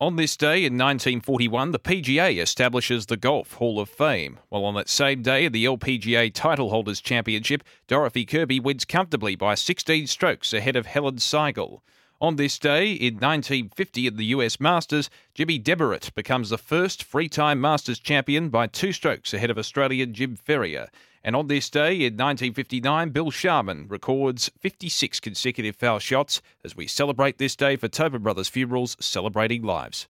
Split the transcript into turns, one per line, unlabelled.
On this day in 1941, the PGA establishes the Golf Hall of Fame, while on that same day in the LPGA Title Holders Championship, Dorothy Kirby wins comfortably by 16 strokes ahead of Helen Seigel. On this day in 1950 at the US Masters, Jimmy Demaret becomes the first free time Masters champion by two strokes ahead of Australian Jim Ferrier. And on this day in 1959, Bill Sharman records 56 consecutive foul shots as we celebrate this day for Tobin Brothers Funerals, celebrating lives.